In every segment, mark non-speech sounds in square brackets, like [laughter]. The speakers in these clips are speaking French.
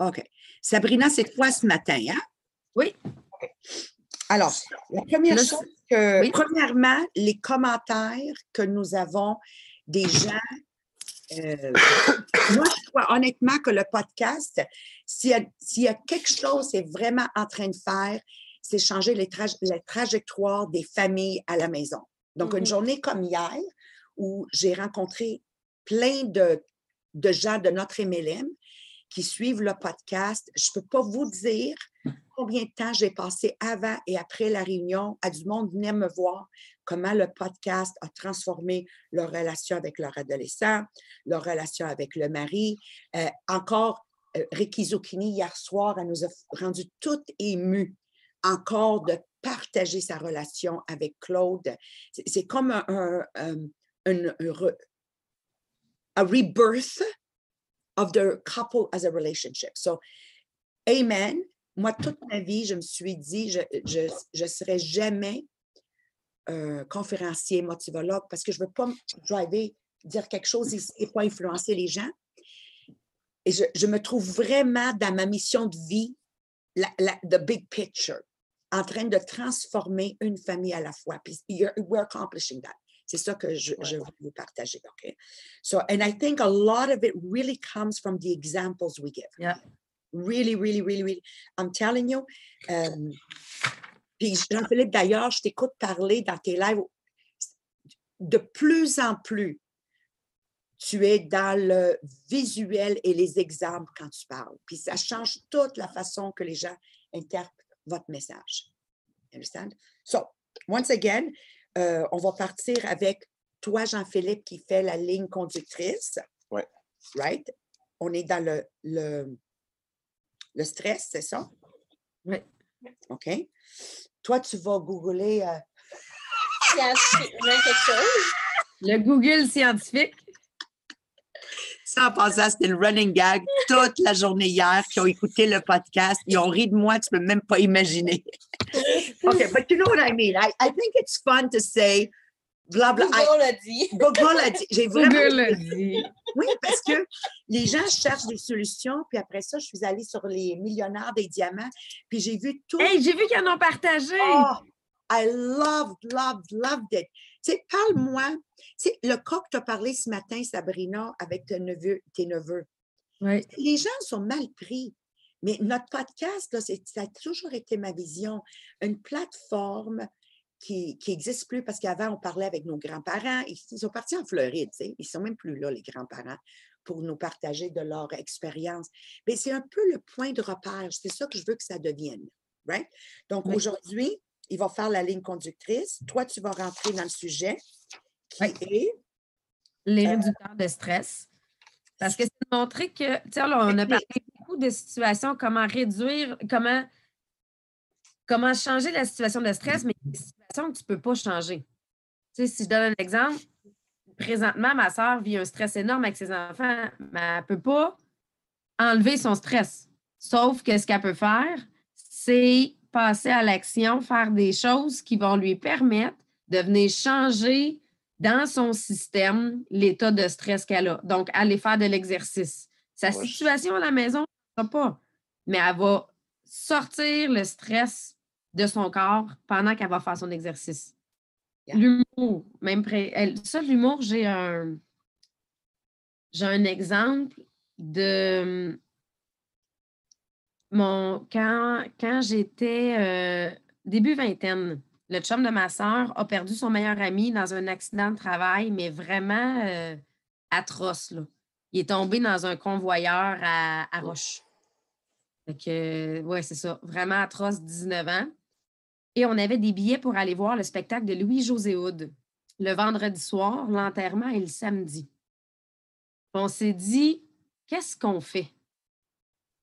OK. Sabrina, c'est toi ce matin, hein? Oui. Alors, la première chose que, oui. premièrement, les commentaires que nous avons des gens. euh, moi, je crois honnêtement que le podcast, s'il y, a- s'il y a quelque chose qui est vraiment en train de faire, c'est changer les la trajectoire des familles à la maison. Donc, une Mhm. journée comme hier, où j'ai rencontré plein de, de gens de notre MLM qui suivent le podcast, je ne peux pas vous dire combien de temps j'ai passé avant et après la réunion à du monde venir me voir comment le podcast a transformé leur relation avec leur adolescent, leur relation avec le mari. Euh, encore, euh, Ricky Zucchini, hier soir, elle nous a rendu toutes émues encore de partager sa relation avec Claude. C'est- comme un, a rebirth of the couple as a relationship. So, amen. Moi, toute ma vie, je me suis dit, je ne serai jamais euh, conférencier, motivologue, parce que je ne veux pas me driver, dire quelque chose ici et pas influencer les gens. Et je, me trouve vraiment dans ma mission de vie, la, the big picture, en train de transformer une famille à la fois. Puis we're accomplishing that. C'est ça que je, je veux vous partager. OK? So, and I think a lot of it really comes from the examples we give. Yeah. Really, really, really, really. I'm telling you. um, puis Jean-Philippe, d'ailleurs, je t'écoute parler dans tes lives. De plus en plus, tu es dans le visuel et les exemples quand tu parles. Puis ça change toute la façon que les gens interprètent votre message. Understand? So, once again, euh, on va partir avec toi, Jean-Philippe, qui fait la ligne conductrice. Ouais. Right? On est dans le, le, le stress, c'est ça? Oui. OK. Toi, tu vas googler. euh, scientifiquement [laughs] quelque chose. Le Google scientifique. Ça, en passant, c'était le running gag toute la journée hier qui ont écouté le podcast. Ils ont ri de moi, tu peux même pas imaginer. [laughs] OK, but you know what I mean? I, I think it's fun to say, blah, blah. Google l'a dit. Google a dit. J'ai vraiment. Google a dit. Oui, parce que les gens cherchent des solutions. Puis après ça, je suis allée sur les millionnaires des diamants. Puis j'ai vu tout. Hey, j'ai vu qu'ils en ont partagé. Oh, I loved, loved, loved it. Tu sais, parle-moi. Tu sais, le cas que tu as parlé ce matin, Sabrina, avec tes neveux. Tes neveux. Oui. Les gens sont mal pris. Mais notre podcast, là, ça a toujours été ma vision. Une plateforme qui n'existe plus parce qu'avant, on parlait avec nos grands-parents. Ils, ils sont partis en Floride, tu sais. Ils sont même plus là, les grands-parents, pour nous partager de leur expérience. Mais c'est un peu le point de repère. C'est ça que je veux que ça devienne. Right? Donc, Oui. aujourd'hui, il va faire la ligne conductrice. Toi, tu vas rentrer dans le sujet qui Oui. est Les réducteurs de stress. Parce que c'est de montrer que, tu sais, là, on a parlé beaucoup de situations, comment réduire, comment, comment changer la situation de stress, mais des situations que tu ne peux pas changer. Tu sais, si je donne un exemple, présentement, ma soeur vit un stress énorme avec ses enfants, mais elle ne peut pas enlever son stress. Sauf que ce qu'elle peut faire, c'est passer à l'action, faire des choses qui vont lui permettre de venir changer dans son système l'état de stress qu'elle a. Donc, aller faire de l'exercice. Sa situation à la maison, elle ne pas, mais elle va sortir le stress de son corps pendant qu'elle va faire son exercice. Yeah. L'humour, même près. ça, l'humour, j'ai un. J'ai un exemple de mon quand, quand j'étais euh, début vingtaine, le chum de ma soeur a perdu son meilleur ami dans un accident de travail, mais vraiment euh, atroce. Là. Il est tombé dans un convoyeur à, à Roche. Fait que, ouais, c'est ça. Vraiment atroce, 19 ans. Et on avait des billets pour aller voir le spectacle de Louis-José Houd le vendredi soir, l'enterrement est le samedi. On s'est dit, qu'est-ce qu'on fait?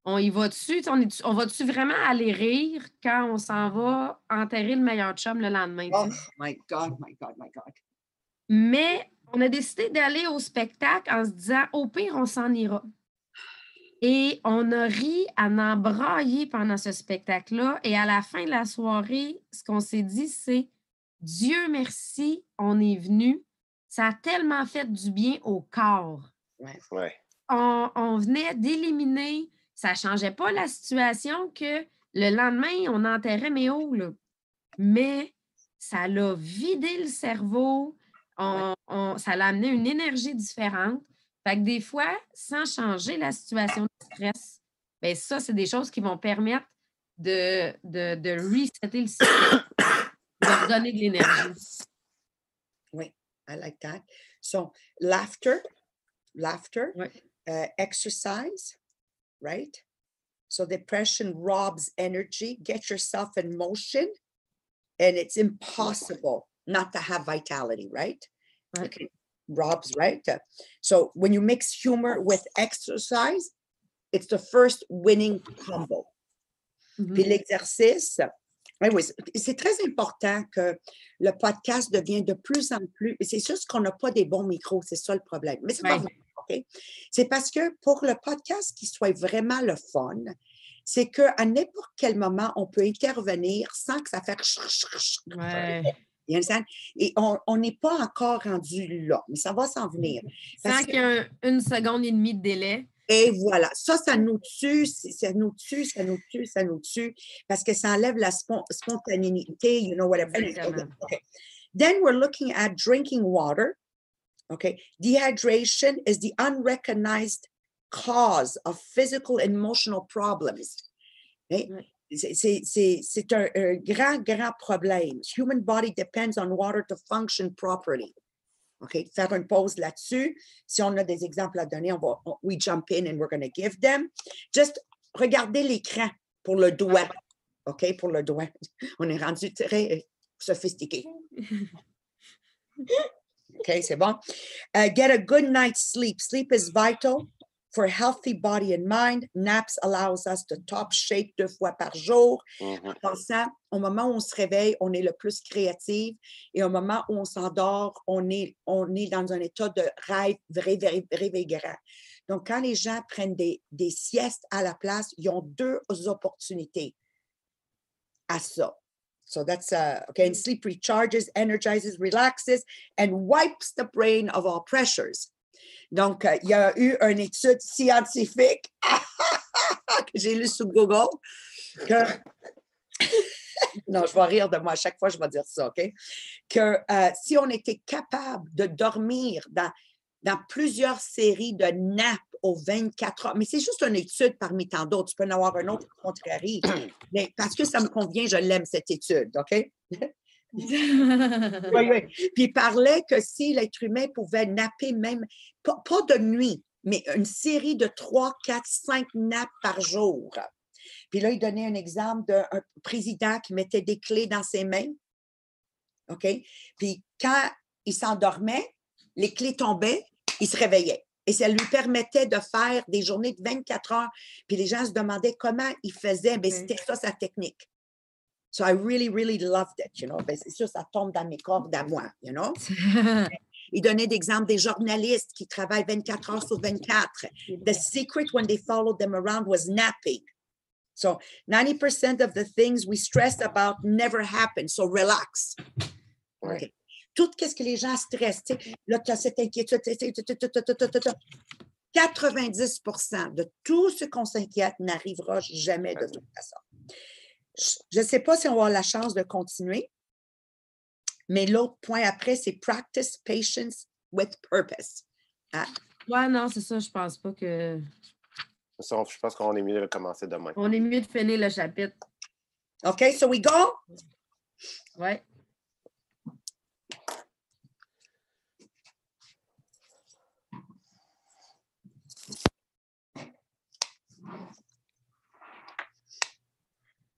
On y va-tu? On, est- on va-tu vraiment aller rire quand on s'en va enterrer le meilleur chum le lendemain? Oh my God, my God, my God. Mais on a décidé d'aller au spectacle en se disant, au pire, on s'en ira. Et on a ri à en brailler pendant ce spectacle-là. Et à la fin de la soirée, ce qu'on s'est dit, c'est Dieu merci, on est venu. Ça a tellement fait du bien au corps. Ouais. On, on venait d'éliminer ça ne changeait pas la situation que le lendemain, on enterrait Méo, là. Mais ça l'a vidé le cerveau, on- on- ça l'a amené une énergie différente. Fait que des fois, sans changer la situation de stress, ben ça, c'est des choses qui vont permettre de, de, de resetter le système, [coughs] de redonner de l'énergie. I like that. So, laughter, laughter, Ouais. uh, exercise, right? So, depression robs energy. Get yourself in motion, and it's impossible not to have vitality, right? Ouais. Okay. Robs, right? Uh, So, when you mix humor with exercise, it's the first winning combo. Mhm. Puis l'exercice, oui, oui, c'est- très important que le podcast devienne de plus en plus. C'est juste qu'on n'a pas des bons micros, c'est ça le problème. Mais c'est pas vrai, OK? C'est parce que pour le podcast qui soit vraiment le fun, c'est qu'à n'importe quel moment, on peut intervenir sans que ça fasse. Ouais. Et on n'est pas encore rendu là, mais ça va s'en venir. Parce Sans qu'il y ait un- une seconde et demie de délai. Et voilà, ça, ça nous tue, ça nous tue, ça nous tue, ça nous tue, parce que ça enlève la spon- spontanéité, you know, whatever. Okay. Then we're looking at drinking water. Okay? Dehydration is the unrecognized cause of physical and emotional problems. Okay? C'est- un grand, grand problème. Human body depends on water to function properly. OK, faire une pause là-dessus. Si on a des exemples à donner, on va, on- we jump in and we're going to give them. Just regardez l'écran pour le doigt. OK, pour le doigt. [laughs] On est rendu très euh, sophistiqué. [laughs] OK, c'est bon. Uh, get a good night's sleep. Sleep is vital for a healthy body and mind. Naps allows us to top shape deux fois par jour. Mhm. pensant, au moment où on se réveille, on est le plus créatif et au moment où on s'endort, on est, on est dans un état de rêve rêvigérant. Donc, quand les gens prennent des, des siestes à la place, ils ont deux opportunités à ça. So that's uh, okay. And sleep recharges, energizes, relaxes, and wipes the brain of all pressures. Donc, euh, il y a eu une étude scientifique [laughs] que j'ai lue sur Google que [laughs] non, je vais rire de moi à chaque fois, je vais dire ça, OK? Que euh, si on était capable de dormir dans, dans plusieurs séries de nappes aux 24 heures, mais c'est juste une étude parmi tant d'autres, tu peux en avoir un autre contraire, [clears throat] mais parce que ça me convient, je l'aime cette étude, OK? [laughs] Oui, oui. Puis il parlait que si l'être humain pouvait napper même, pas, pas de nuit, mais une série de 3, 4, 5 nappes par jour. Puis là, il donnait un exemple d'un président qui mettait des clés dans ses mains. OK? Puis quand il s'endormait, les clés tombaient, il se réveillait. Et ça lui permettait de faire des journées de 24 heures. Puis les gens se demandaient comment il faisait. Ok. c'était ça sa technique. So I really, really loved it, you know. Ben, c'est sûr, ça tombe dans mes cordes à moi, you know. [laughs] Il donnait d'exemples des journalistes qui travaillent 24 heures sur 24. The secret when they followed them around was napping. So 90% of the things we stressed about never happen. So relax. Ouais tout ce que les gens stressent. Là, tu as cette inquiétude. 90% de tout ce qu'on s'inquiète n'arrivera jamais de toute façon. Je ne sais pas si on va avoir la chance de continuer, mais l'autre point après, c'est practice patience with purpose. Ah. Ouais, non, c'est ça, je pense pas que. Je pense qu'on est mieux de commencer demain. On est mieux de finir le chapitre. OK, so we go? Ouais.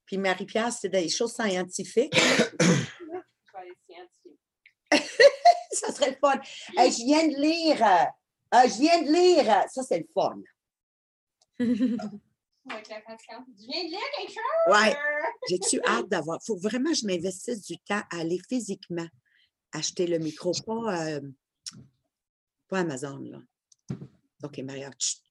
Puis Marie-Pierre, c'est des choses scientifiques. [coughs] [laughs] ça serait le fun. Hey, je viens de lire. euh, euh, je viens de lire. euh, Ça, c'est le fun. Avec la fatigante. Je viens de lire quelque chose. Ouais. J'ai-tu hâte d'avoir. Il faut vraiment que je m'investisse du temps à aller physiquement acheter le micro, pas, euh, pas Amazon, là. OK, Maria. chut.